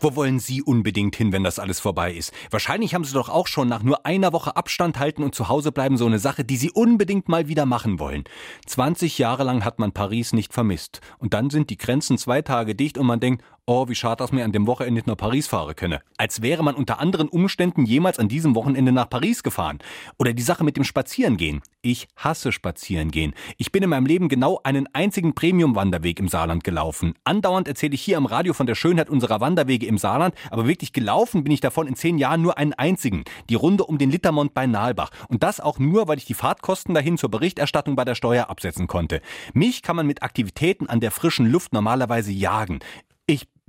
wo wollen Sie unbedingt hin, wenn das alles vorbei ist? Wahrscheinlich haben Sie doch auch schon nach nur einer Woche Abstand halten und zu Hause bleiben so eine Sache, die Sie unbedingt mal wieder machen wollen. 20 Jahre lang hat man Paris nicht vermisst. Und dann sind die Grenzen zwei Tage dicht und man denkt, oh, wie schade, dass mir an dem Wochenende nach Paris fahren könne. Als wäre man unter anderen Umständen jemals an diesem Wochenende nach Paris gefahren. Oder die Sache mit dem Spazierengehen. Ich hasse Spazierengehen. Ich bin in meinem Leben genau einen einzigen Premium-Wanderweg im Saarland gelaufen. Andauernd erzähle ich hier am Radio von der Schönheit unserer Wanderwege im Saarland, aber wirklich gelaufen bin ich davon in zehn Jahren nur einen einzigen. Die Runde um den Littermond bei Nalbach. Und das auch nur, weil ich die Fahrtkosten dahin zur Berichterstattung bei der Steuer absetzen konnte. Mich kann man mit Aktivitäten an der frischen Luft normalerweise jagen.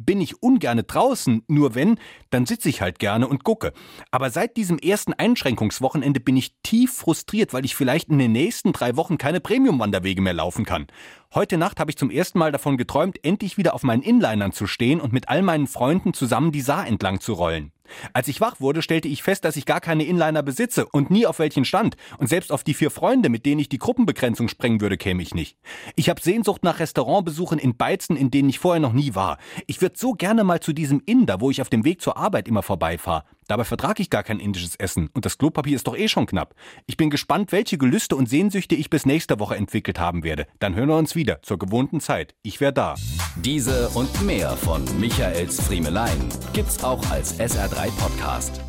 Bin ich ungerne draußen, nur wenn, dann sitze ich halt gerne und gucke. Aber seit diesem ersten Einschränkungswochenende bin ich tief frustriert, weil ich vielleicht in den nächsten drei Wochen keine Premium-Wanderwege mehr laufen kann. Heute Nacht habe ich zum ersten Mal davon geträumt, endlich wieder auf meinen Inlinern zu stehen und mit all meinen Freunden zusammen die Saar entlang zu rollen. Als ich wach wurde, stellte ich fest, dass ich gar keine Inliner besitze und nie auf welchen stand. Und selbst auf die vier Freunde, mit denen ich die Gruppenbegrenzung sprengen würde, käme ich nicht. Ich habe Sehnsucht nach Restaurantbesuchen in Beizen, in denen ich vorher noch nie war. Ich würde so gerne mal zu diesem Inder, wo ich auf dem Weg zur Arbeit immer vorbeifahre. Dabei vertrage ich gar kein indisches Essen und das Klopapier ist doch eh schon knapp. Ich bin gespannt, welche Gelüste und Sehnsüchte ich bis nächste Woche entwickelt haben werde. Dann hören wir uns wieder zur gewohnten Zeit. Ich wäre da. Diese und mehr von Michaels Friemelein gibt's auch als SR3 Podcast.